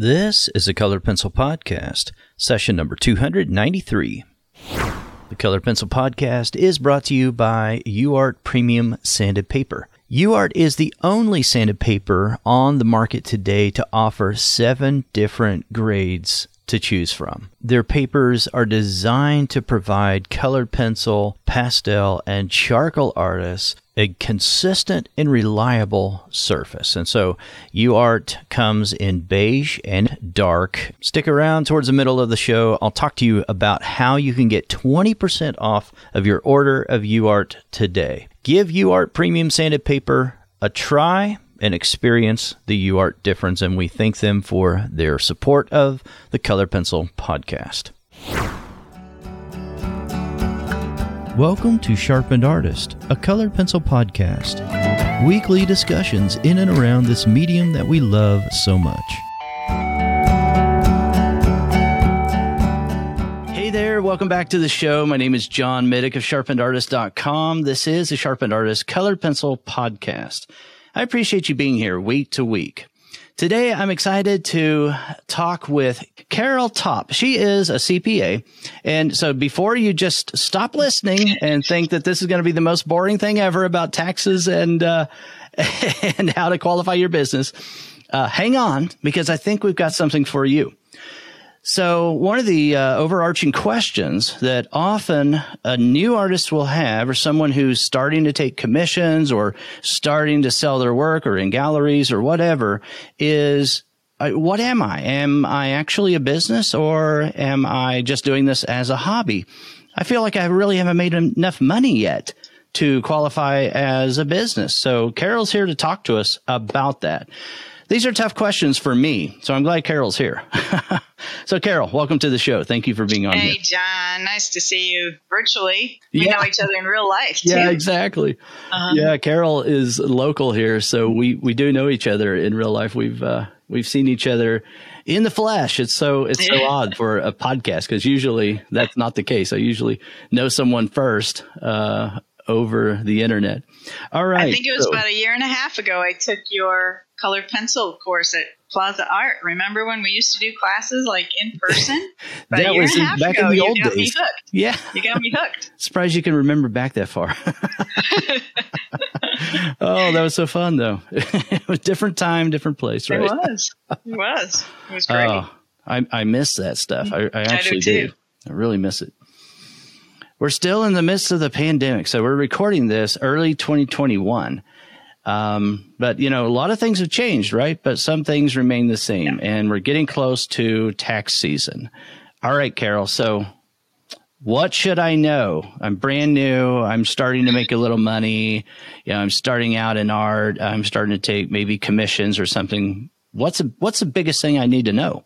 This is the Color Pencil Podcast, session number 293. The Color Pencil Podcast is brought to you by UART Premium Sanded Paper. UART is the only sanded paper on the market today to offer seven different grades to choose from. Their papers are designed to provide colored pencil, pastel, and charcoal artists a consistent and reliable surface. And so UART comes in beige and dark. Stick around towards the middle of the show. I'll talk to you about how you can get 20% off of your order of UART today. Give UART premium sanded paper a try and experience the UART difference, and we thank them for their support of the Color Pencil podcast. Welcome to Sharpened Artist, a colored pencil podcast. Weekly discussions in and around this medium that we love so much. Hey there, welcome back to the show. My name is John Middick of sharpenedartist.com. This is the Sharpened Artist Colored Pencil Podcast. I appreciate you being here week to week. Today, I'm excited to talk with Carol Topp. She is a CPA. And so before you just stop listening and think that this is going to be the most boring thing ever about taxes and, uh, and how to qualify your business, uh, hang on because I think we've got something for you. So one of the uh, overarching questions that often a new artist will have, or someone who's starting to take commissions or starting to sell their work or in galleries or whatever is, uh, what am I? Am I actually a business or am I just doing this as a hobby? I feel like I really haven't made enough money yet to qualify as a business. So Carol's here to talk to us about that. These are tough questions for me, so I'm glad Carol's here. so, Carol, welcome to the show. Thank you for being on. Hey, here. John. Nice to see you virtually. We yeah. know each other in real life. Too. Yeah, exactly. Uh-huh. Yeah, Carol is local here, so we we do know each other in real life. We've uh, we've seen each other in the flesh. It's so it's so odd for a podcast because usually that's not the case. I usually know someone first uh, over the internet. All right. I think it was so, about a year and a half ago. I took your colored pencil course at Plaza Art. Remember when we used to do classes like in person? that was back ago, in the old days. Yeah, you got me hooked. Surprised you can remember back that far. oh, that was so fun though. it was different time, different place, right? It was. It was. It was oh, great. Oh, I I miss that stuff. Mm-hmm. I, I actually I do, do. I really miss it. We're still in the midst of the pandemic, so we're recording this early 2021. Um, but you know, a lot of things have changed, right? But some things remain the same, and we're getting close to tax season. All right, Carol. So, what should I know? I'm brand new. I'm starting to make a little money. You know, I'm starting out in art. I'm starting to take maybe commissions or something. What's a, what's the biggest thing I need to know?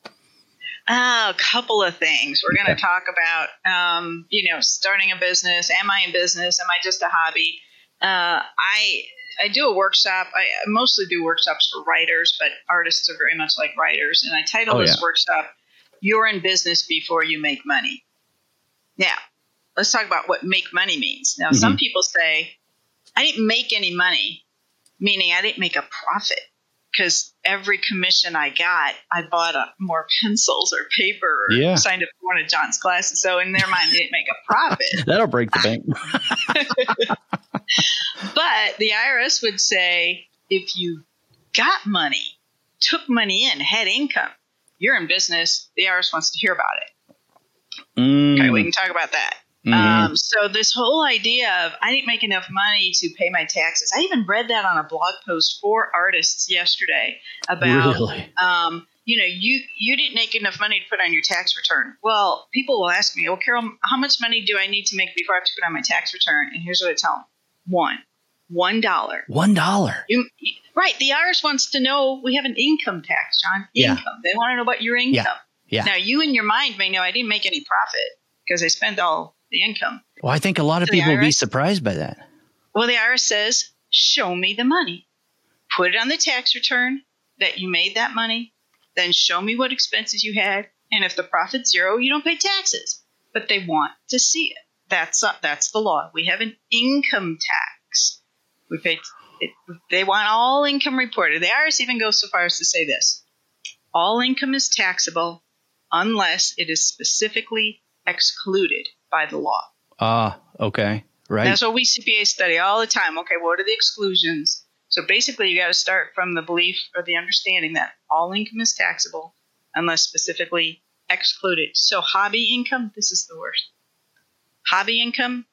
Uh, a couple of things. We're going to talk about, um, you know, starting a business. Am I in business? Am I just a hobby? Uh, I I do a workshop. I mostly do workshops for writers, but artists are very much like writers. And I title oh, this yeah. workshop "You're in Business Before You Make Money." Now, let's talk about what make money means. Now, mm-hmm. some people say, "I didn't make any money," meaning I didn't make a profit because every commission I got, I bought a, more pencils or paper or yeah. signed up for one of John's classes. So in their mind, they didn't make a profit. That'll break the bank. but the IRS would say if you got money, took money in, had income, you're in business. The IRS wants to hear about it. Mm. Okay, we can talk about that. Mm-hmm. Um, so this whole idea of I didn't make enough money to pay my taxes. I even read that on a blog post for artists yesterday about, really? um, you know, you you didn't make enough money to put on your tax return. Well, people will ask me, well, Carol, how much money do I need to make before I have to put on my tax return? And here's what I tell them: one, one dollar. One dollar. Right. The IRS wants to know we have an income tax, John. Income. Yeah. They want to know about your income. Yeah. yeah. Now, you in your mind may know I didn't make any profit because I spent all the income. Well, I think a lot of so people IRS, would be surprised by that. Well, the IRS says, show me the money. Put it on the tax return that you made that money, then show me what expenses you had. And if the profit's zero, you don't pay taxes. But they want to see it. That's uh, that's the law. We have an income tax. We pay. It, they want all income reported. The IRS even goes so far as to say this: all income is taxable unless it is specifically excluded by the law. Ah, okay. Right. That's what we CPA study all the time. Okay, what are the exclusions? So basically, you got to start from the belief or the understanding that all income is taxable unless specifically excluded. So hobby income, this is the worst. Hobby income,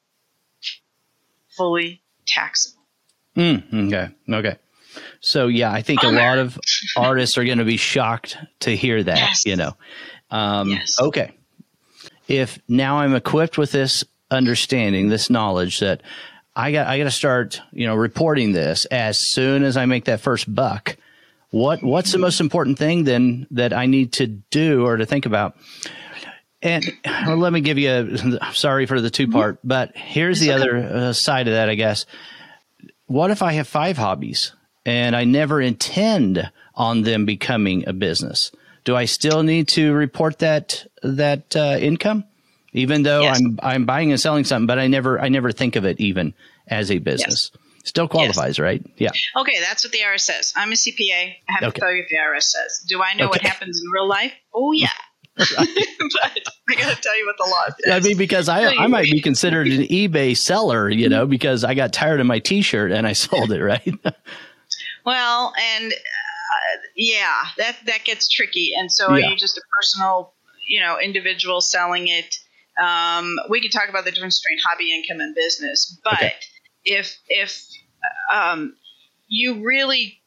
fully taxable. Mm, okay. Okay. So yeah, I think a lot of artists are going to be shocked to hear that. Yes. You know. Um, Yes. Okay. If now I'm equipped with this understanding, this knowledge that I got, I got to start, you know, reporting this as soon as I make that first buck. What What's the most important thing then that I need to do or to think about? And well, let me give you a sorry for the two part, but here's the other uh, side of that, I guess. What if I have five hobbies and I never intend on them becoming a business? Do I still need to report that that uh, income, even though Yes. I'm I'm buying and selling something, but I never I never think of it even as a business? Still qualifies, right? Yeah. Okay, that's what the IRS says. I'm a CPA. I have Okay. to tell you what the IRS says. Do I know what happens in real life? Oh yeah. but I got to tell you what the law says. I mean, because I, I might be considered an eBay seller, you know, because I got tired of my T-shirt and I sold it, right? Well, and yeah, that that gets tricky. And so, are you just a personal, you know, individual selling it? Um, we could talk about the difference between hobby income and business, but Okay. if if um, you really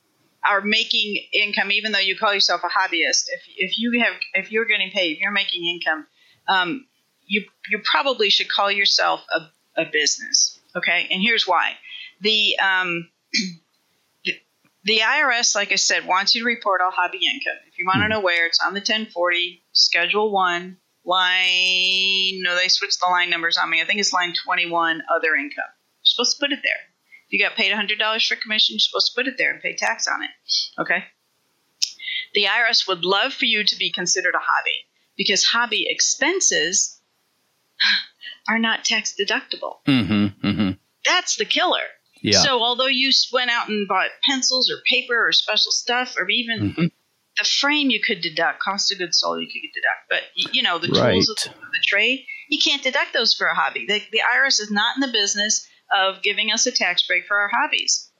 are making income, even though you call yourself a hobbyist, if if you have if you're getting paid, if you're making income, um, you you probably should call yourself a, a business. Okay, and here's why: the um, the IRS, like I said, wants you to report all hobby income. If you want to know where, it's on the 1040, Schedule 1, line, no, they switched the line numbers on me. I think it's line 21, other income. You're supposed to put it there. If you got paid $100 for commission, you're supposed to put it there and pay tax on it. Okay? The IRS would love for you to be considered a hobby because hobby expenses are not tax deductible. mm-hmm. Mm-hmm. That's the killer. Yeah. So although you went out and bought pencils or paper or special stuff or even Mhm. the frame you could deduct, cost of goods sold you could deduct, but you know the Right. tools of the, of the trade you can't deduct those for a hobby. The, the IRS is not in the business of giving us a tax break for our hobbies.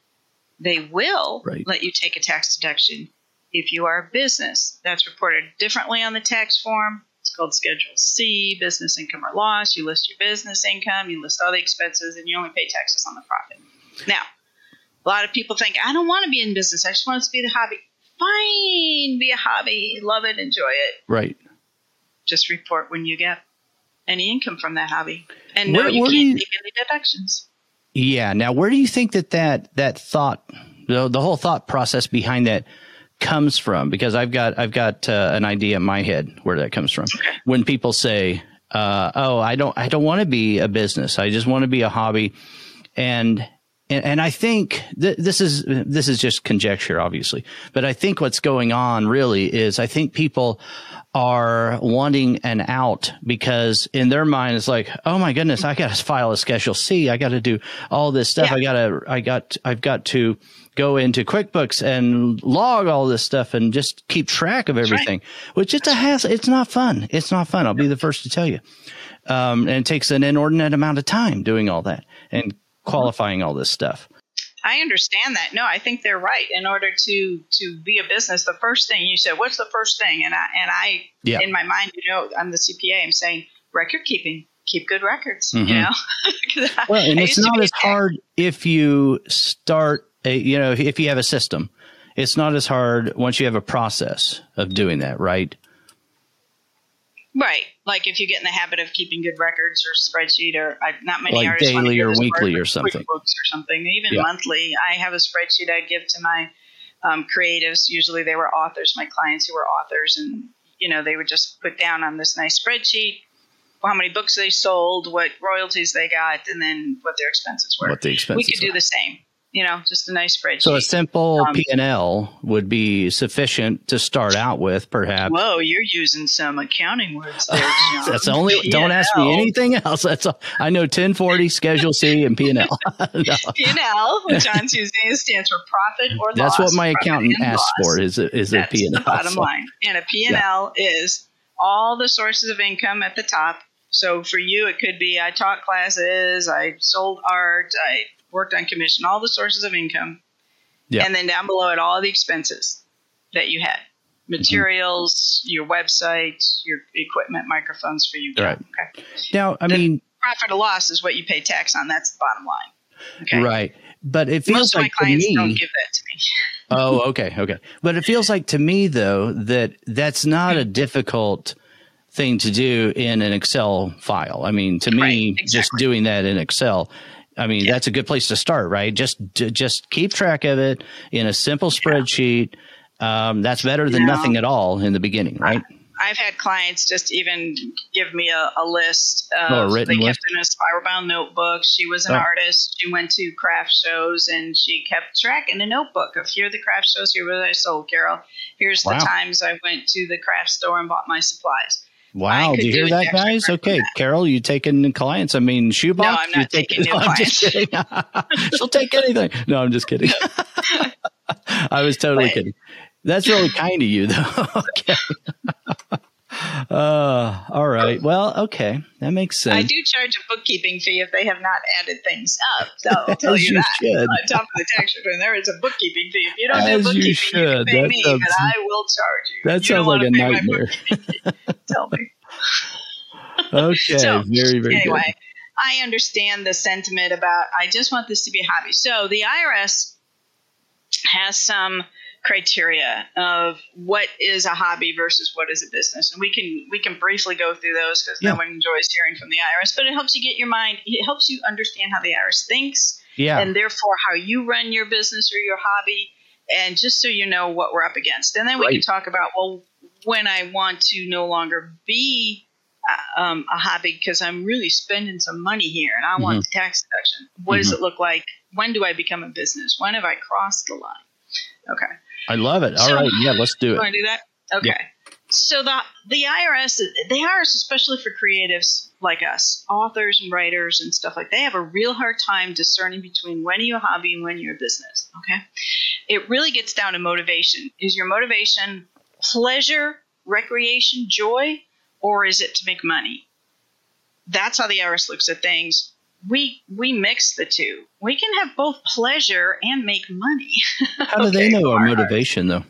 They will Right. let you take a tax deduction if you are a business. That's reported differently on the tax form. It's called Schedule C, business income or loss. You list your business income, you list all the expenses, and you only pay taxes on the profit. Now, a lot of people think, I don't want to be in business. I just want to be the hobby. Fine, be a hobby. Love it, enjoy it. Right. Just report when you get any income from that hobby. And no, Where- you where do can't you- take any deductions. Yeah. Now, where do you think that that that thought, the, the whole thought process behind that comes from? Because I've got I've got uh, an idea in my head where that comes from. When people say, uh, "Oh, I don't I don't want to be a business. I just want to be a hobby," and and, and I think th- this is this is just conjecture, obviously, but I think what's going on really is I think people are wanting an out because in their mind it's like, oh my goodness, I got to file a Schedule C. I got to do all this stuff. Yeah. I got to, I got, I've got to go into QuickBooks and log all this stuff and just keep track of right. everything, which it's a hassle. It's not fun. It's not fun. I'll be the first to tell you. Um, and it takes an inordinate amount of time doing all that and qualifying all this stuff. I understand that. No, I think they're right. In order to to be a business, the first thing you said, what's the first thing? And I and I Yeah. in my mind, you know, I'm the CPA. I'm saying record keeping, keep good records. Mhm. You know, Well, and I it's not as hard if you start a, you know, if you have a system. It's not as hard once you have a process of doing that, right? Right. Like if you get in the habit of keeping good records or spreadsheet or I, not many Like artists daily or weekly or something. QuickBooks or something, even Yeah. monthly. I have a spreadsheet I give to my um, creatives. Usually they were authors, my clients who were authors, and you know they would just put down on this nice spreadsheet how many books they sold, what royalties they got, and then what their expenses were. What the expenses. we could do the same. You know, just a nice spreadsheet. So a simple Um, P and L would be sufficient to start out with, perhaps. Whoa, you're using some accounting words there, John. That's the only. Don't ask me P&L. anything else. That's all. I know 1040, Schedule C, and P and L. No, P&L, what John's using, stands for profit or loss. That's what my accountant and asked loss. for. Is a, is a That's P and the L. bottom line. And a P&L is all the sources of income at the top. So for you, it could be I taught classes, I sold art, I worked on commission, all the sources of income. Yeah. And then down below it, all the expenses that you had. Mm-hmm. Materials, your website, your equipment, microphones for you. Right. Okay. Now, I The- mean, Profit or loss is what you pay tax on. That's the bottom line. Okay. right. But it feels Most of my like to me. don't give that to me. Oh, okay, okay. But it feels like to me though that that's not a difficult thing to do in an Excel file. I mean, to me, Right, just doing that in Excel, I mean, that's a good place to start, right? Just just keep track of it in a simple spreadsheet. Um, that's better than No. nothing at all in the beginning, right? I've had clients just even give me a, a list. Of, Oh, a written they list? kept in a spiral bound notebook. She was an Oh. artist. She went to craft shows and she kept track in a notebook of here are the craft shows, here what I sold, Carol. Here's Wow. the times I went to the craft store and bought my supplies. Wow, do you hear that, guys? Okay, from Carol, you taking clients? I mean, shoebox? No, I'm not taking new No, I'm just kidding. She'll take anything. No, I'm just kidding. I was totally But- kidding. That's really kind of you, though. okay. Uh, all right. Well, okay, that makes sense. I do charge a bookkeeping fee if they have not added things up. So I'll tell you you that. should. On top of the tax return, there is a bookkeeping fee. If you don't As do bookkeeping, you, should. can pay That me, sounds- but I will charge you. that sounds like a nightmare. Tell me. Okay, So, very, very anyway, good. I understand the sentiment about I just want this to be a hobby. So the IRS has some criteria of what is a hobby versus what is a business, and we can we can briefly go through those because Yeah. no one enjoys hearing from the IRS, but it helps you get your mind. It helps you understand how the IRS thinks, Yeah. and therefore how you run your business or your hobby, and just so you know what we're up against. And then we can talk about well when I want to no longer be uh, um, a hobby because I'm really spending some money here and I want Mm-hmm. the tax deduction. What does it look like? When do I become a business? When have I crossed the line? Okay. I love it. All So- right. Yeah, let's do it. want to do that? Okay. So the the IRS, the IRS, especially for creatives like us, authors and writers and stuff like, they have a real hard time discerning between when you're a hobby and when you're a business. Okay. It really gets down to motivation. Is your motivation pleasure, recreation, joy, or is it to make money? That's how the IRS looks at things. We we mix the two. We can have both pleasure and make money. How do they know our motivation, though?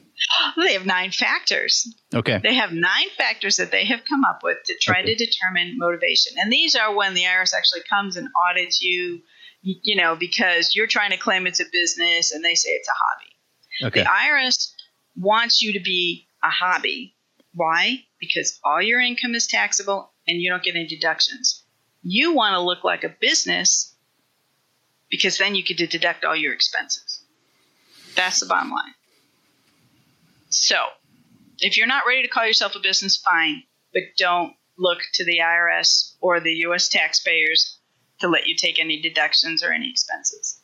They have nine factors. Okay. They have nine factors that they have come up with to try Okay. to determine motivation. And these are when the IRS actually comes and audits you, you know, because you're trying to claim it's a business and they say it's a hobby. Okay. The IRS wants you to be a hobby. Why? Because all your income is taxable and you don't get any deductions. You want to look like a business because then you get to deduct all your expenses. That's the bottom line. So, if you're not ready to call yourself a business, fine, but don't look to the IRS or the U.S. taxpayers to let you take any deductions or any expenses.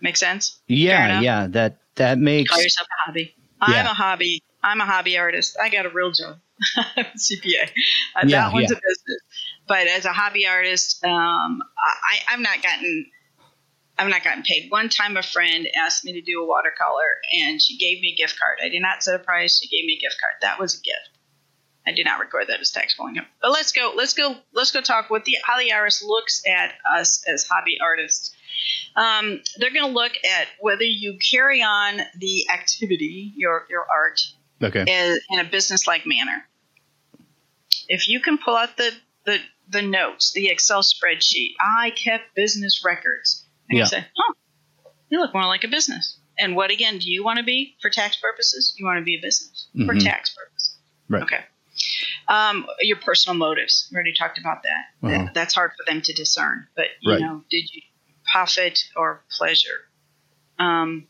Make sense? Yeah, yeah. That that makes Call yourself a hobby. I'm a hobby. I'm a hobby artist. I got a real job. I'm a CPA. Uh, Yeah, that one's yeah. a business. But as a hobby artist, um, I, I've not gotten I've not gotten paid. One time a friend asked me to do a watercolor and she gave me a gift card. I did not set a price, she gave me a gift card. That was a gift. I did not record that as taxable income. But let's go let's go let's go talk what the how the IRS looks at us as hobby artists. Um, they're going to look at whether you carry on the activity, your your art, okay. in, in a business-like manner. If you can pull out the, the the notes, the Excel spreadsheet, I kept business records. And Yeah. you say, huh, you look more like a business. And what again do you want to be for tax purposes? You want to be a business for Mhm. tax purposes. Right. Okay. Um, your personal motives. We already talked about that. Uh-huh. That- That's hard for them to discern. But you Right. know, did you profit or pleasure? Um,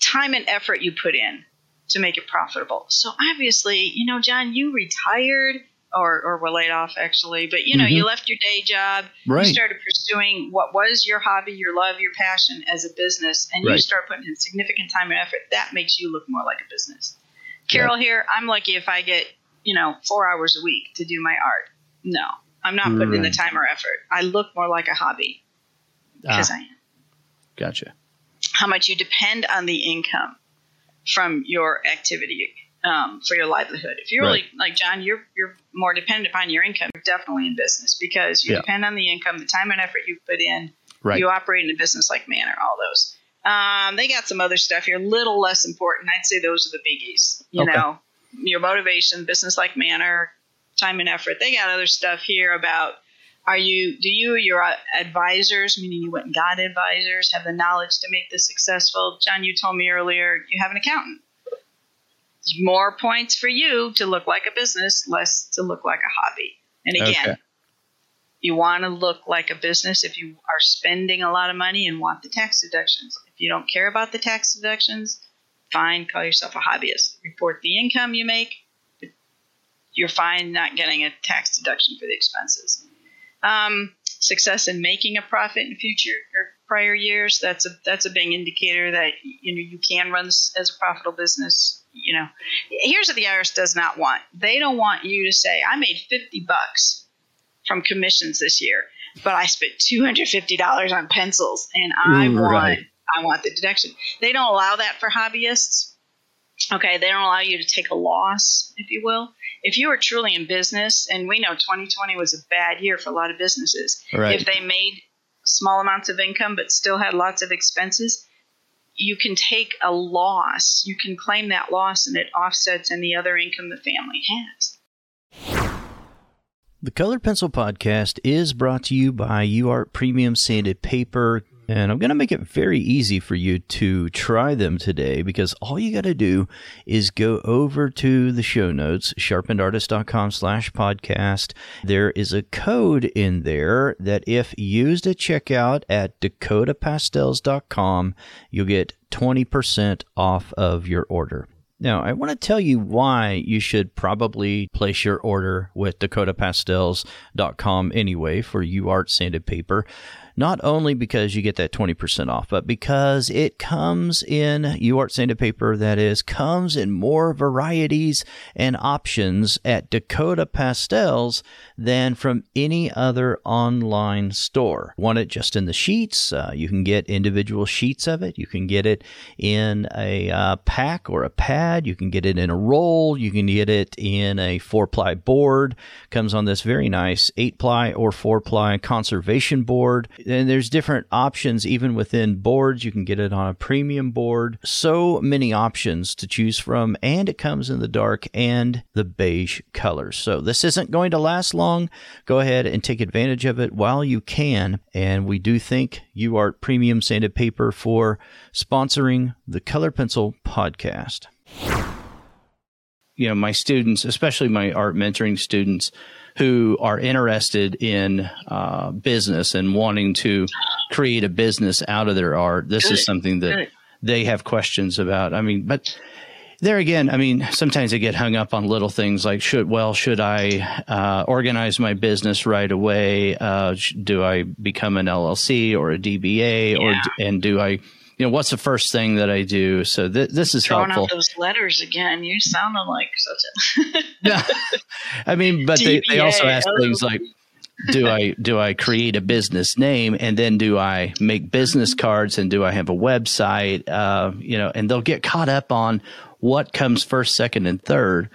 time and effort you put in to make it profitable. So obviously, you know, John, you retired or, or were laid off actually. But you know, Mhm. you left your day job, Right. you started pursuing what was your hobby, your love, your passion as a business, and you start putting in significant time and effort. That makes you look more like a business. Carol here, I'm lucky if I get you know four hours a week to do my art. No, I'm not putting in the time or effort. I look more like a hobby because Ah, I am gotcha. how much you depend on the income from your activity um, for your livelihood. If you're really like John, you're you're more dependent upon your income. You're definitely in business because you Yeah. depend on the income, the time and effort you put in. Right. You operate in a business like manner. All those. Um, they got some other stuff here, a little less important. I'd say those are the biggies. You Okay. know, your motivation, business like manner, time and effort. They got other stuff here about are you do you your advisors meaning you went and got advisors have the knowledge to make this successful john you told me earlier you have an accountant more points for you to look like a business less to look like a hobby. And again Okay. you want to look like a business if you are spending a lot of money and want the tax deductions. If you don't care about the tax deductions fine call yourself a hobbyist. Report the income you make you're fine not getting a tax deduction for the expenses. Um, success in making a profit in future or prior years that's a that's a big indicator that you know you can run this as a profitable business you know here's what the irs does not want they don't want you to say i made 50 bucks from commissions this year but i spent $250 on pencils and i Mm, want right. i want the deduction they don't allow that for hobbyists okay they don't allow you to take a loss if you will if you are truly in business and we know 2020 was a bad year for a lot of businesses Right. if they made small amounts of income but still had lots of expenses you can take a loss you can claim that loss and it offsets any other income the family has The Colored Pencil Podcast is brought to you by UArt Premium Sanded Paper. And I'm going to make it very easy for you to try them today because all you got to do is go over to the show notes, sharpenedartist.com slash podcast. There is a code in there that if used at checkout at dakotapastels.com, you'll get 20% off of your order. Now, I want to tell you why you should probably place your order with dakotapastels.com anyway for UArt sanded paper. Not only because you get that 20% off, but because it comes in UArt sanded paper that is comes in more varieties and options at Dakota Pastels than from any other online store. Want it just in the sheets? Uh, you can get individual sheets of it. You can get it in a uh, pack or a pad. You can get it in a roll. You can get it in a four ply board. Comes on this very nice eight ply or four ply conservation board. And there's different options even within boards. You can get it on a premium board. So many options to choose from. And it comes in the dark and the beige colors. So this isn't going to last long. Go ahead and take advantage of it while you can. And we do thank UArt Premium Sanded Paper for sponsoring the Color Pencil podcast. You know, my students, especially my art mentoring students who are interested in uh, business and wanting to create a business out of their art, this is something that Good. they have questions about. I mean, but there again, I mean, sometimes they get hung up on little things like should well should I uh, organize my business right away? Uh, sh- do I become an LLC or a DBA or Yeah. d- and do I you know what's the first thing that I do? So th- this is throwing helpful. out those letters again you sounded like such a Yeah. I mean, but they, they also ask things like, do I do I create a business name and then do I make business cards and do I have a website? Uh, you know, and they'll get caught up on what comes first, second, and third.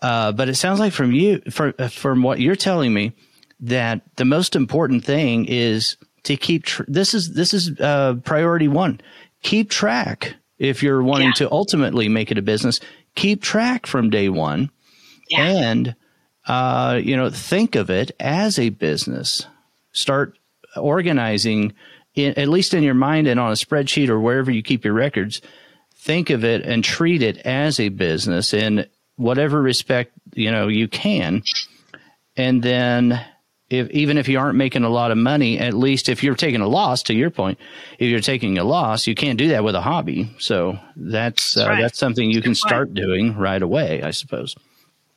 Uh, but it sounds like from you, from from what you're telling me, that the most important thing is to keep. Tr- this is this is uh, priority one. Keep track if you're wanting Yeah. to ultimately make it a business. Keep track from day one yeah. and uh, you know think of it as a business start organizing in, at least in your mind and on a spreadsheet or wherever you keep your records think of it and treat it as a business in whatever respect you know you can and then if even if you aren't making a lot of money at least if you're taking a loss to your point if you're taking a loss you can't do that with a hobby so that's uh, That's right. that's something you can start doing right away i suppose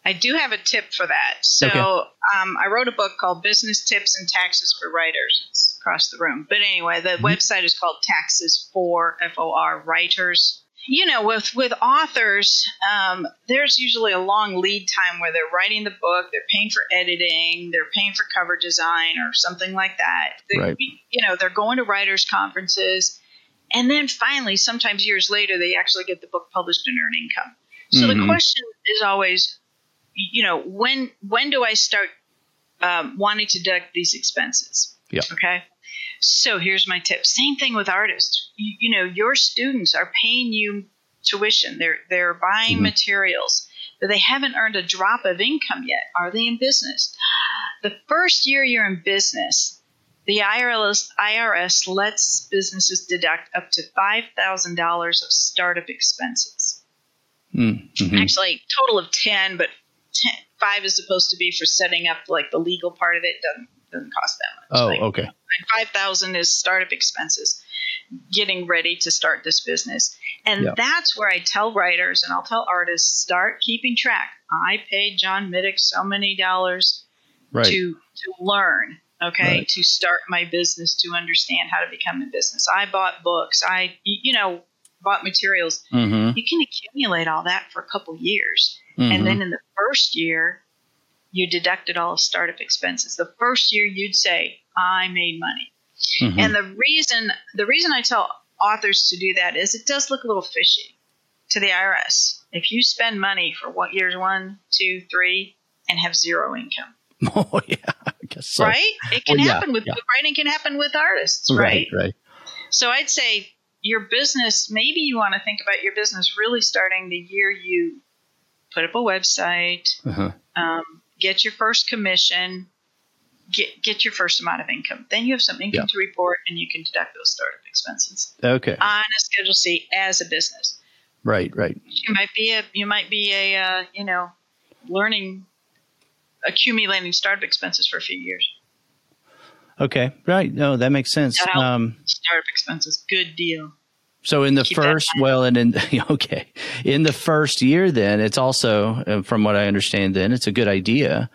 I do have a tip for that. So Okay. um, I wrote a book called Business Tips and Taxes for Writers. It's across the room. But anyway, the website is called Taxes for F O R Writers. You know, with with authors, um, there's usually a long lead time where they're writing the book, they're paying for editing, they're paying for cover design or something like that. They, Right. You know, they're going to writers' conferences, and then finally, sometimes years later, they actually get the book published and earn income. So Mhm. the question is always, you know, when when do I start um, wanting to deduct these expenses? Yeah. Okay. So here's my tip. Same thing with artists. You, you know, your students are paying you tuition. They're they're buying Mhm. materials, but they haven't earned a drop of income yet. Are they in business? The first year you're in business, the IRS IRS lets businesses deduct up to five thousand dollars of startup expenses Mm, mhm. actually total of 10 but 10, 5 is supposed to be for setting up like the legal part of it doesn't doesn't cost that much. Oh, Like, okay. like 5000 is startup expenses getting ready to start this business. And that's where i tell writers and i'll tell artists start keeping track. I paid john middick so many dollars Right. to to learn okay Right. to start my business to understand how to become a business. I bought books. I you know bought materials. Hmm you can accumulate all that for a couple years. And then in the first year you deducted all startup expenses the first year you'd say i made money Mm-hmm. and the reason the reason i tell authors to do that is it does look a little fishy to the irs if you spend money for what years one two three and have zero income oh yeah, I guess so. right it can Well, yeah, happen with yeah. writing can happen with artists Right, right right. so I'd say your business, maybe you want to think about your business really starting the year you put up a website, Uh-huh. um, get your first commission, get get your first amount of income. Then you have some income Yeah. to report, and you can deduct those startup expenses Okay. on a Schedule C as a business. right, right. You might be a you might be a uh, you know learning accumulating startup expenses for a few years. Okay, right. No, that makes sense. Um, Startup expenses, good deal. So in the Keep first, well, and in okay, in the first year, then it's also, uh, from what I understand, then it's a good idea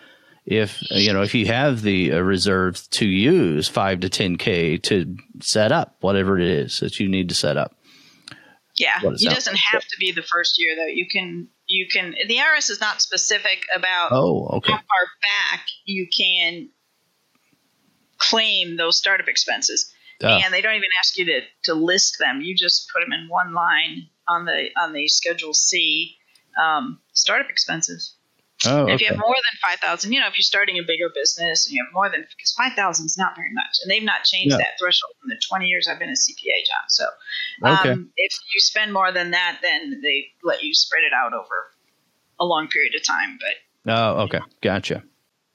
if uh, you know if you have the uh, reserves to use five to ten k to set up whatever it is that you need to set up. Yeah, it doesn't have to be the first year though. You can you can the IRS is not specific about Oh, okay. how far back you can claim those startup expenses, Ah. and they don't even ask you to, to list them. You just put them in one line on the on the Schedule C um, startup expenses. Oh, If you have more than five thousand, you know, if you're starting a bigger business and you have more than because five thousand is not very much, and they've not changed that threshold in the twenty years I've been a CPA, John. So, Okay. um, if you spend more than that, then they let you spread it out over a long period of time. But Oh, okay. Gotcha.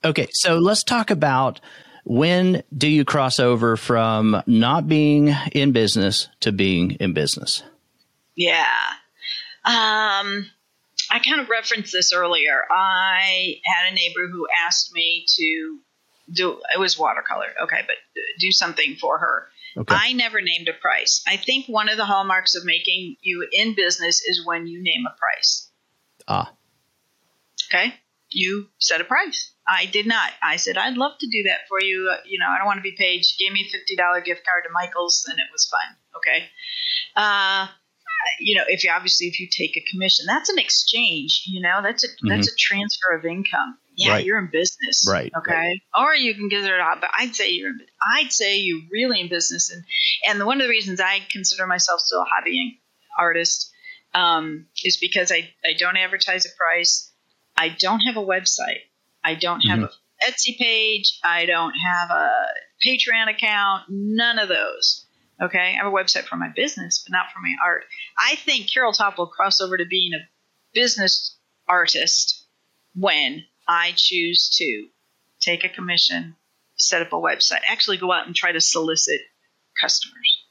Okay, so let's talk about when do you cross over from not being in business to being in business? yeah, um, I kind of referenced this earlier. I had a neighbor who asked me to do it was watercolor, okay, but do something for her. Okay. I never named a price. I think one of the hallmarks of making you in business is when you name a price. Ah, Okay? You set a price. I did not. I said, I'd love to do that for you. Uh, you know, I don't want to be paid. She gave me a $50 gift card to Michael's and it was fine. Okay? Uh, you know, if you obviously if you take a commission, that's an exchange. You know, that's a that's a transfer of income. Yeah, Right. you're in business, Right, Okay, or you can get it out, but I'd say you're. In, I'd say you're really in business, and and one of the reasons I consider myself still a hobby artist um, is because I I don't advertise a price. I don't have a website. I don't have mm-hmm. a Etsy page. I don't have a Patreon account. None of those. Okay, I have a website for my business, but not for my art. I think Carol Topp will cross over to being a business artist when I choose to take a commission, set up a website, actually go out and try to solicit customers.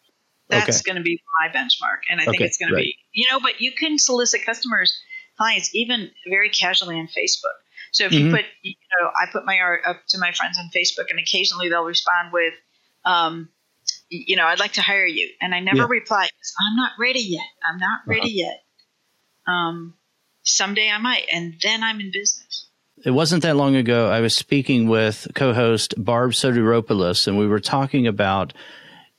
That's Okay. going to be my benchmark, and I think Okay, it's going to be you know. But you can solicit customers, clients, even very casually on Facebook. So if Mhm. you put, you know, I put my art up to my friends on Facebook, and occasionally they'll respond with, um, you know, I'd like to hire you, and I never Yeah. reply. I'm not ready yet. I'm not ready Uh-huh. yet. Um, someday I might, and then I'm in business. it wasn't that long ago. I was speaking with co-host Barb Soteropoulos, and we were talking about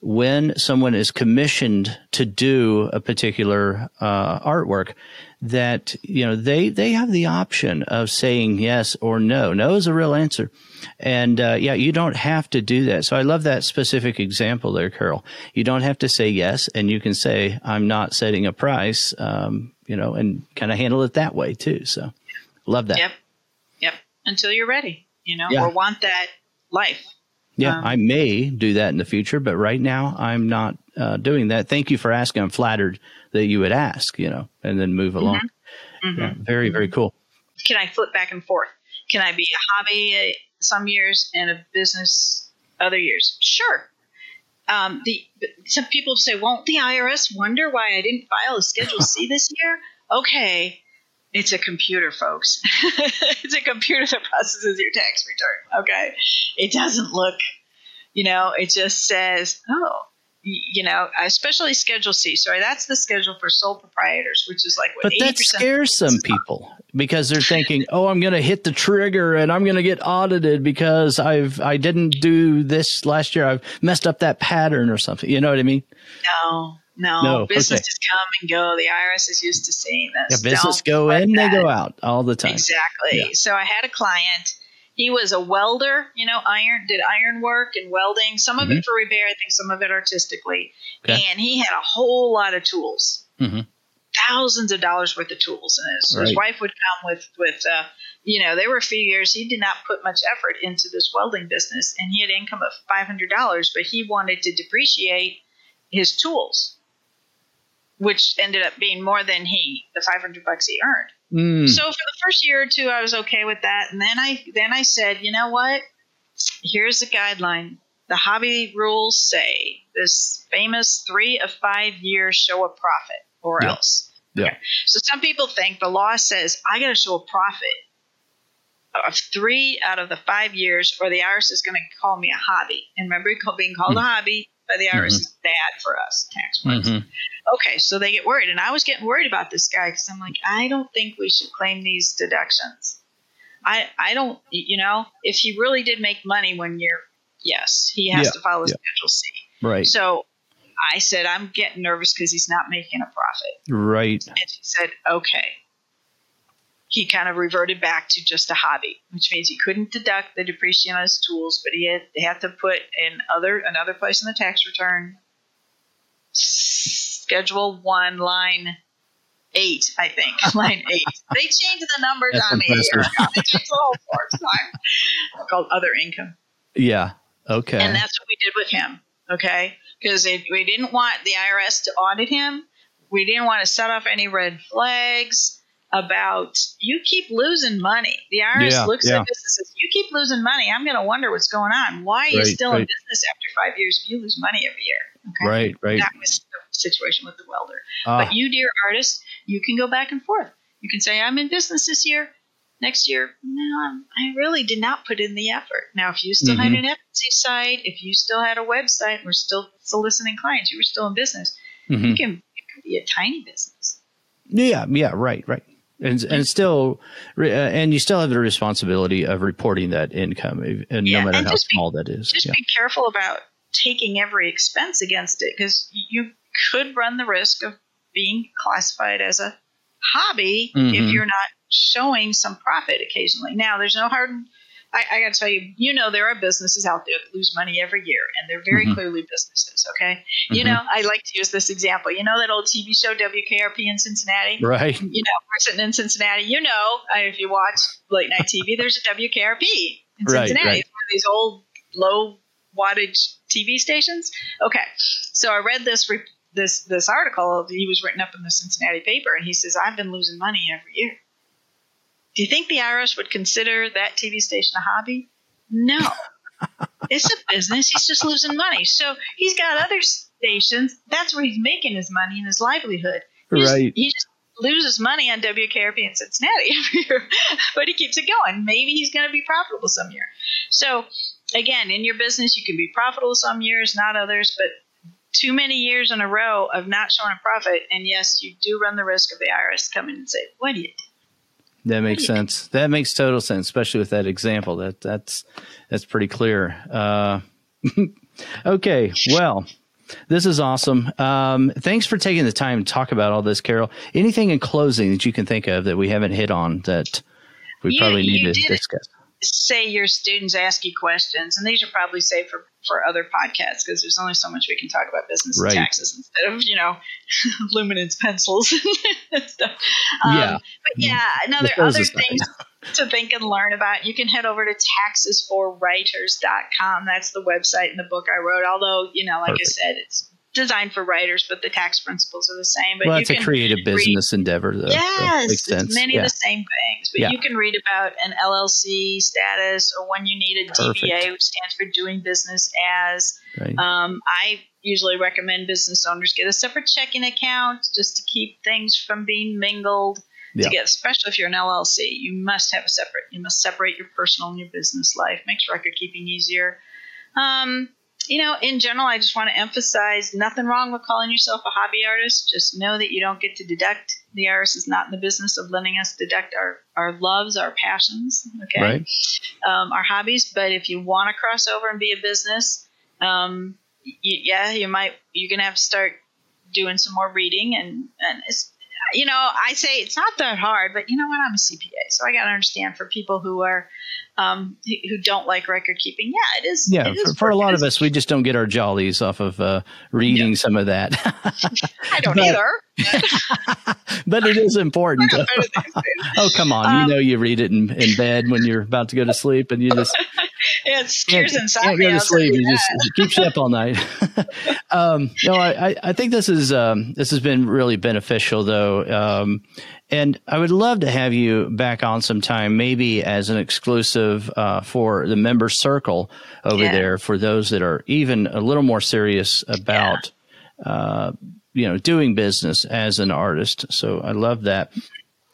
when someone is commissioned to do a particular uh, artwork, that you know they they have the option of saying yes or no. No is a real answer, and uh, yeah, you don't have to do that. So I love that specific example there, Carol. You don't have to say yes, and you can say I'm not setting a price, um, you know, and kind of handle it that way too. So love that. Yep, yep. Until you're ready, you know, yeah. or want that life. Yeah, um, I may do that in the future, but right now I'm not uh, doing that. Thank you for asking. I'm flattered that you would ask, you know, and then move along. Mm-hmm. Mm-hmm. Yeah, very, very cool. Can I flip back and forth? Can I be a hobby uh, some years and a business other years? Sure. Um, the some people say, won't the IRS wonder why I didn't file a Schedule C this year? Okay, it's a computer, folks. it's a computer that processes your tax return. Okay, it doesn't look, you know, it just says, oh, you know, especially Schedule C. Sorry, that's the schedule for sole proprietors, which is like what. But that scares some people because they're thinking, "Oh, I'm going to hit the trigger and I'm going to get audited because I've I didn't do this last year. I've messed up that pattern or something." You know what I mean? No, no. no Businesses okay. come and go. The IRS is used to seeing this. Yeah, business Don't go in, that. they go out all the time. Exactly. Yeah. So I had a client he was a welder, you know, iron did iron work and welding, some of mm-hmm. it for repair, I think some of it artistically. Okay. And he had a whole lot of tools. Mm-hmm. Thousands of dollars worth of tools, and his, right. his wife would come with with, uh, you know, there were a few years he did not put much effort into this welding business, and he had income of five hundred dollars, but he wanted to depreciate his tools, which ended up being more than he the five hundred bucks he earned. Mm. So for the first year or two, I was okay with that, and then I then I said, you know what? Here's the guideline. The hobby rules say this famous three of five years show a profit, or yeah. else. Yeah. Okay. So some people think the law says I got to show a profit of three out of the five years, or the IRS is going to call me a hobby. And remember, being called mm. a hobby by the IRS mm-hmm. is bad for us tax wise. Mm-hmm. Okay, so they get worried, and I was getting worried about this guy because I'm like, I don't think we should claim these deductions. I I don't, you know, if he really did make money one year, yes, he has yeah, to file a yeah. Schedule C. Right. So I said, I'm getting nervous because he's not making a profit. Right. And he said, okay he kind of reverted back to just a hobby, which means he couldn't deduct the depreciation on his tools, but he had, he had to put in other another place in the tax return, Schedule One, line eight, I think, line eight. they changed the numbers That's on impressive. me. They changed the whole form time. Called other income. Yeah. Okay. And that's what we did with him. Okay, because we didn't want the IRS to audit him. We didn't want to set off any red flags about you keep losing money. The IRS yeah, looks yeah. at this and says, You keep losing money. I'm going to wonder what's going on. Why are you right, still right. in business after five years if you lose money every year? Okay? Right, right. That was the situation with the welder. Ah. But you, dear artist, you can go back and forth. You can say, I'm in business this year. Next year, no, I really did not put in the effort. Now, if you still mm-hmm. had an Etsy site, if you still had a website, we're still soliciting clients, you were still in business, mm-hmm. you can you can be a tiny business. Yeah, yeah, right, right and and still, uh, and you still have the responsibility of reporting that income, and yeah, no matter and how small be, that is. Just yeah. be careful about taking every expense against it, because you could run the risk of being classified as a hobby mm-hmm. if you're not showing some profit occasionally. Now, there's no hard I, I got to tell you, you know, there are businesses out there that lose money every year, and they're very mm-hmm. clearly businesses. Okay, mm-hmm. you know, I like to use this example. You know that old TV show WKRP in Cincinnati, right? You know, we're sitting in Cincinnati. You know, if you watch late night TV, there's a WKRP in Cincinnati. Right, right. It's one of these old low wattage TV stations. Okay, so I read this re- this this article. He was written up in the Cincinnati paper, and he says I've been losing money every year. Do you think the IRS would consider that TV station a hobby? No. it's a business. He's just losing money. So he's got other stations. That's where he's making his money and his livelihood. He's, right. He just loses money on WKRP in Cincinnati every year, but he keeps it going. Maybe he's going to be profitable some year. So again, in your business, you can be profitable some years, not others, but too many years in a row of not showing a profit, and yes, you do run the risk of the IRS coming and say, "What do you do?" That makes sense. That makes total sense, especially with that example. That that's that's pretty clear. Uh, okay, well, this is awesome. Um, thanks for taking the time to talk about all this, Carol. Anything in closing that you can think of that we haven't hit on that we You- probably need to discuss? Say your students ask you questions, and these are probably safe for, for other podcasts because there's only so much we can talk about business Right. and taxes instead of you know luminance pencils and stuff. Um, Yeah. but yeah, now there are other things to think and learn about. You can head over to taxesforwriters.com. That's the website and the book I wrote. Although you know, like Perfect. I said, it's designed for writers, but the tax principles are the same. But well, it's a creative business endeavor, though. Yes, makes sense. it's many yeah. of the same things, but Yeah. you can read about an LLC status or when you need a Perfect. DBA, which stands for doing business as. right. Um, I usually recommend business owners get a separate checking account just to keep things from being mingled. Yeah. To get, especially if you're an LLC, you must have a separate. You must separate your personal and your business life. Makes record keeping easier. Um, you know, in general, I just want to emphasize nothing wrong with calling yourself a hobby artist. Just know that you don't get to deduct. The IRS is not in the business of letting us deduct our, our loves, our passions, okay, Right. um, our hobbies. But if you want to cross over and be a business, um, y- yeah, you might. You're gonna have to start doing some more reading, and and it's you know, I say it's not that hard, but you know what? I'm a CPA, so I got to understand for people who are um, who don't like record keeping. Yeah, it is. Yeah, it is for, for a lot of us, we just don't get our jollies off of uh, reading some of that. I don't but- either. but it is important. I got better things to do. oh, come on. Um, you know you read it in, in bed when you're about to go to sleep and you just Yeah, it scares can't go to sleep. tell You you just it keeps you up all night. um, no, I, I- I think this is um, this has been really beneficial though. Um, and I would love to have you back on sometime, maybe as an exclusive uh, for the member circle over Yeah. there for those that are even a little more serious about uh, you know doing business as an artist. So I love that.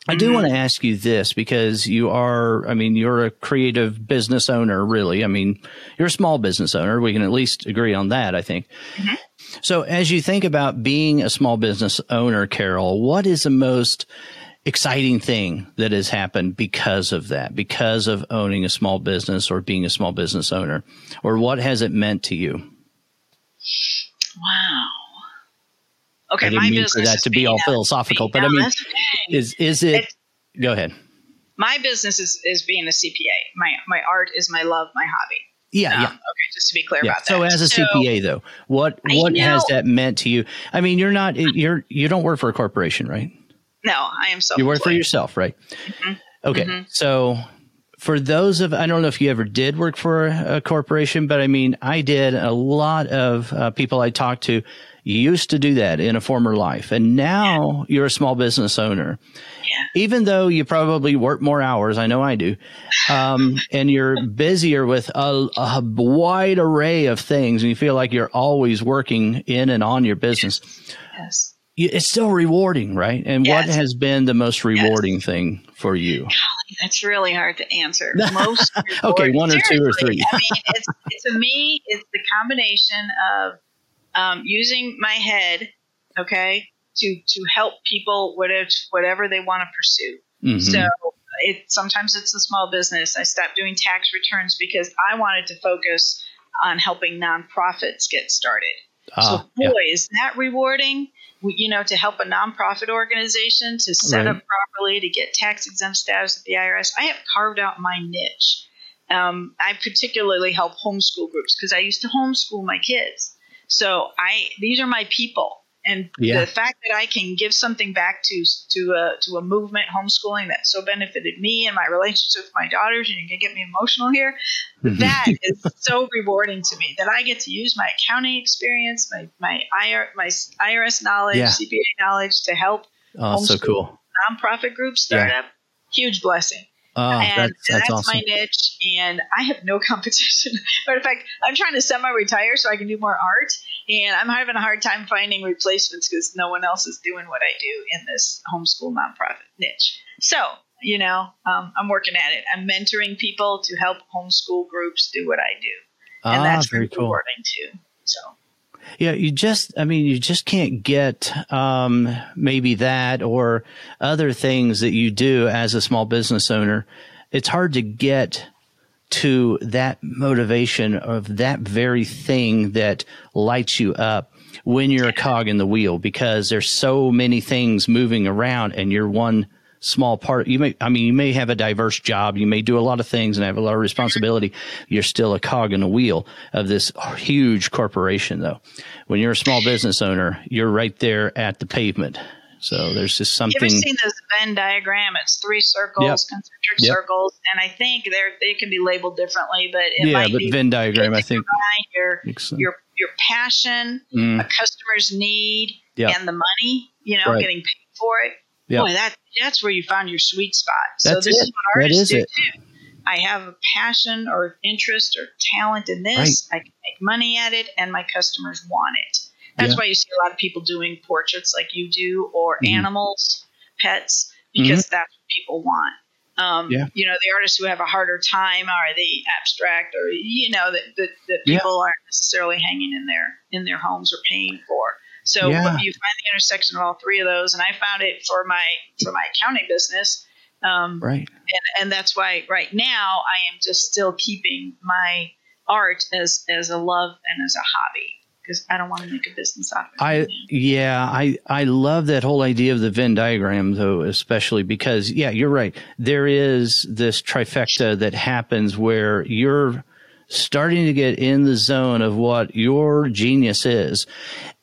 I do want to ask you this because you are, I mean, you're a creative business owner, really. I mean, you're a small business owner. We can at least agree on that, I think. So, as you think about being a small business owner, Carol, what is the most exciting thing that has happened because of that, because of owning a small business or being a small business owner? Or what has it meant to you? Wow. Okay, I didn't my mean business for that to be all philosophical, but I mean, okay. is, is it, It's- go ahead. my business is, is being a CPA. My my art is my love, my hobby. Yeah, Um, yeah. Okay, just to be clear Yeah. about that. So as a CPA though, what what has that meant to you? I mean, you're not you're you don't work for a corporation, right? No, I am so. You work for yourself, right? Okay. Mhm. So for those of I don't know if you ever did work for a, corporation, but I mean, I did. A lot of uh, people I talked to used to do that in a former life, and now you're a small business owner. Yeah. Even though you probably work more hours, I know I do, um, and you're busier with a, a wide array of things, and you feel like you're always working in and on your business. Yes. You, it's still rewarding, right? And what has been the most rewarding thing for you? That's really hard to answer. Most Okay, one or two or three. I mean, it's, it's to me, it's the combination of um, using my head, okay, to to help people whatever whatever they want to pursue. Mhm. So it sometimes it's a small business. I stopped doing tax returns because I wanted to focus on helping nonprofits get started. Ah, so boy, yeah. is that rewarding! You know, to help a nonprofit organization to set Right. up properly to get tax exempt status at the IRS. I have carved out my niche. Um, I particularly help homeschool groups because I used to homeschool my kids. So I these are my people, and Yeah. the fact that I can give something back to to a to a movement homeschooling that so benefited me and my relationship with my daughters, and you can get me emotional here mm-hmm. that is so rewarding to me that I get to use my accounting experience, my my IR, my IRS knowledge, Yeah. CPA knowledge to help oh, so homeschool. cool. nonprofit groups start Yeah. up. Huge blessing. Oh, and that's, that's, that's awesome. my niche, and I have no competition. Matter of fact, I'm trying to semi-retire so I can do more art, and I'm having a hard time finding replacements because no one else is doing what I do in this homeschool nonprofit niche. So, you know, um, I'm working at it. I'm mentoring people to help homeschool groups do what I do, and ah, that's very really cool. rewarding too. So, Yeah, you just, I mean, you just can't get um, maybe that or other things that you do as a small business owner. It's hard to get to that motivation of that very thing that lights you up when you're a cog in the wheel because there's so many things moving around and you're one small part. You may, I mean, you may have a diverse job. You may do a lot of things and have a lot of responsibility. You're still a cog in the wheel of this huge corporation though. When you're a small business owner, you're right there at the pavement. So there's just something. Have you ever seen this Venn diagram? It's three circles, yep. concentric yep. circles, and I think they're they can be labeled differently, but it yeah, might but be Venn diagram, I think your your your passion, mm. a customer's need, yep. and the money. You know, right. getting paid for it. Yep. Boy, that that's where you found your sweet spot. So that's this it. is what artists do it. too. I have a passion or interest or talent in this. Right. I can make money at it, and my customers want it. That's yeah. why you see a lot of people doing portraits like you do, or mm-hmm. animals, pets, because mm-hmm. that's what people want. Um, yeah. You know, the artists who have a harder time are the abstract, or you know, that that, that people yeah. aren't necessarily hanging in their in their homes or paying for. So you find the intersection of all three of those, and I found it for my for my accounting business. Um, right. And, and that's why right now I am just still keeping my art as as a love and as a hobby because I don't want to make a business out of it. I yeah, I I love that whole idea of the Venn diagram though, especially because yeah, you're right. There is this trifecta that happens where you're starting to get in the zone of what your genius is,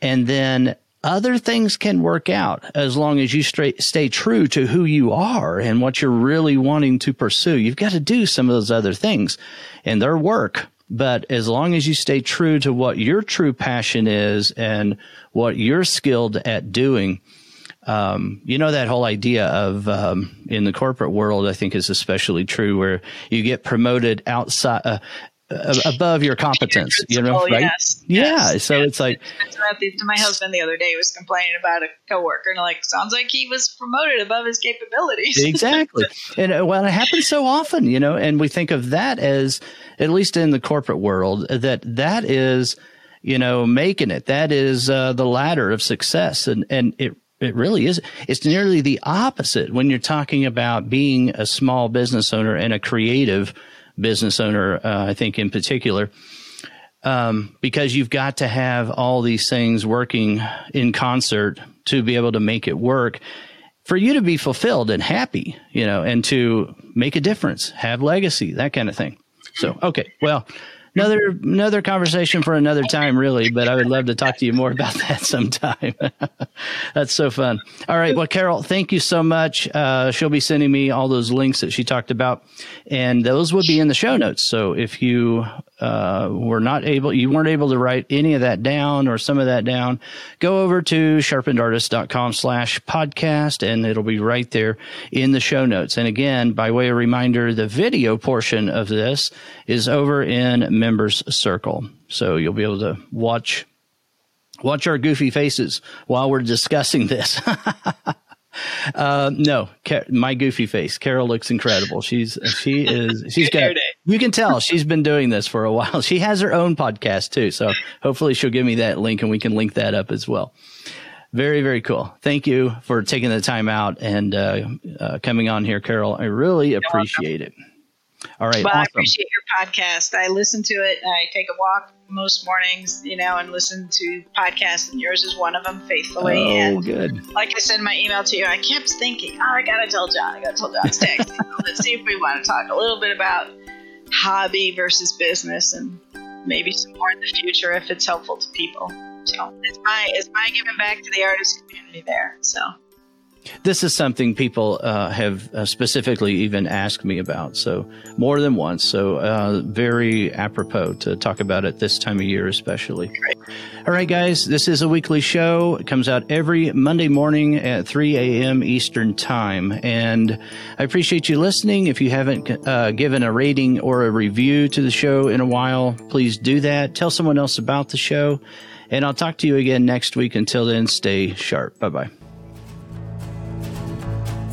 and then other things can work out as long as you straight, stay true to who you are and what you're really wanting to pursue. You've got to do some of those other things and their work but as long as you stay true to what your true passion is and what you're skilled at doing, um, you know that whole idea of um, in the corporate world, I think is especially true, where you get promoted outside. Uh, above your competence, you know, right? Yes, yeah. Yes, so yes. it's like my husband the other day was complaining about a coworker, and like sounds like he was promoted above his capabilities. exactly, and uh, well, it happens so often, you know, and we think of that as at least in the corporate world, that that is, you know, making it. That is uh, the ladder of success, and and it it really is. It's nearly the opposite when you're talking about being a small business owner and a creative business owner. Uh, I think in particular. Um, because you've got to have all these things working in concert to be able to make it work for you to be fulfilled and happy, you know, and to make a difference, have legacy, that kind of thing. So, okay. Well, another another conversation for another time really but i would love to talk to you more about that sometime. That's so fun. All right. Well carol thank you so much. Uh, she'll be sending me all those links that she talked about and those will be in the show notes. So if you uh, were not able you weren't able to write any of that down or some of that down go over to sharpenedartist.com slash podcast and it'll be right there in the show notes. And again by way of reminder the video portion of this is over in members circle. So you'll be able to watch watch our goofy faces while we're discussing this. uh, no, my goofy face. Carol looks incredible. She's she is she's got. You can tell she's been doing this for a while. She has her own podcast too, so hopefully she'll give me that link and we can link that up as well. Very very cool. Thank you for taking the time out and uh, uh, coming on here, Carol. I really appreciate it. All right. Well, awesome. I appreciate podcast. I listen to it. I take a walk most mornings, you know, and listen to podcasts, and yours is one of them faithfully. Oh, and good. Like I said in my email to you, I kept thinking, oh, I got to tell John. I got to tell John's text. Let's see if we want to talk a little bit about hobby versus business and maybe some more in the future if it's helpful to people. So it's my, it's my giving back to the artist community there. So. This is something people uh, have uh, specifically even asked me about, so more than once. So uh, very apropos to talk about it this time of year, especially. All right, guys, this is a weekly show. It comes out every Monday morning at 3 a.m. Eastern Time, and I appreciate you listening. If you haven't uh, given a rating or a review to the show in a while, please do that. Tell someone else about the show, and I'll talk to you again next week. Until then, stay sharp. Bye bye.